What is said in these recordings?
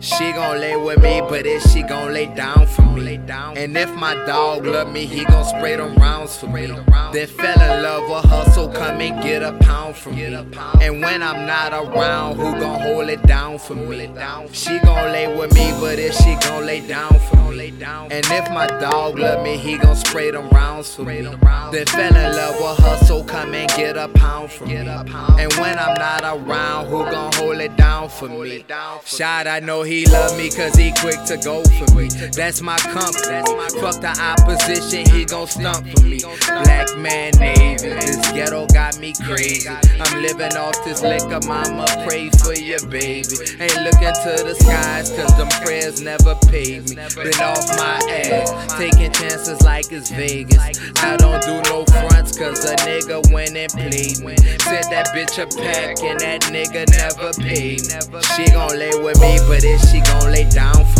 She gon' lay with me, but is she gon' lay down for me? And if my dog love me, he gon' spray them rounds for me. Then fell in love with hustle, come and get a pound from me. And when I'm not around, who gon' hold it down for me? She gon' lay with me, but if she gon' lay down for me. And if my dog love me, he gon' spray them rounds for me. Then fell in love with hustle, come and get a pound from me. And when I'm not around, who gon' hold it down for me? Shot, I know he love me cause he quick to go for me. That's my company. Fuck the opposition, he gon' stump for me. Black man Navy, this ghetto got me crazy. I'm living off this liquor, mama, pray for your baby. Ain't looking to the skies cause them prayers never paid me. Been off my ass, taking chances like it's Vegas. I don't do no fronts cause a nigga went and played me. Sent that bitch a pack and that nigga never paid. Me. She gon' lay with me, but if she gon' lay down for me.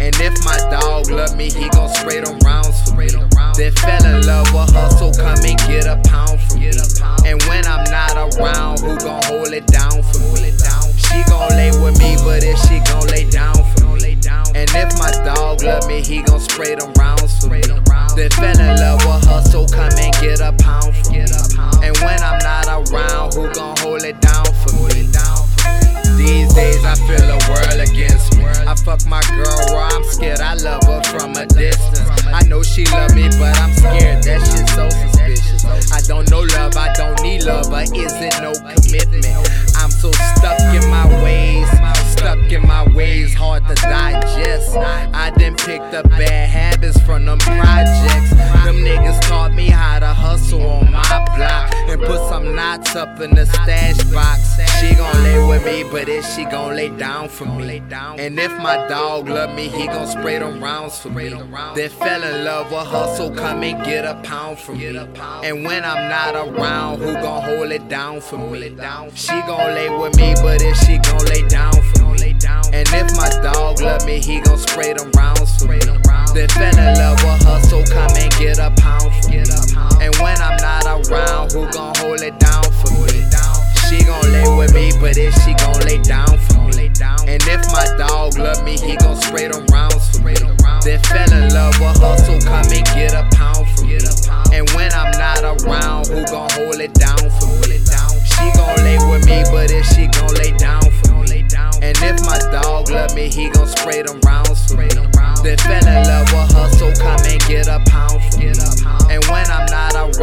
And if my dog love me, he gon' spray them rounds for me. Then fell in love with hustle, come and get a pound from me. And when I'm not around, who gon' hold it down for me? She gon' lay with me, but if she gon' lay down for me. And if my dog love me, he gon' spray them rounds for me. Then fell in love with hustle, come and get a pound from me. And when I'm not around, who gon' hold it down for me? These days I feel the world against fuck my girl raw, I'm scared I love her from a distance. I know she love me, but I'm scared, that shit's so suspicious. I don't know love, I don't need love, but is it no commitment? I'm so stuck in my ways, stuck in my ways, hard to digest. I done picked up bad habits knots up in the stash box. She gon' lay with me, but if she gon' lay down for me. And if my dog love me, he gon' spray them rounds for me. Then fell in love with hustle, come and get a pound from me. And when I'm not around, who gon' hold it down for me? She gon' lay with me, but if she gon' lay down for me. And if my dog love me, he gon' spray them rounds for me. Then fell in love with hustle, come and get a pound from me. And when me, he gon' spray them rounds for me. Then fell in love with hustle, come and get a pound for me. And when I'm not around,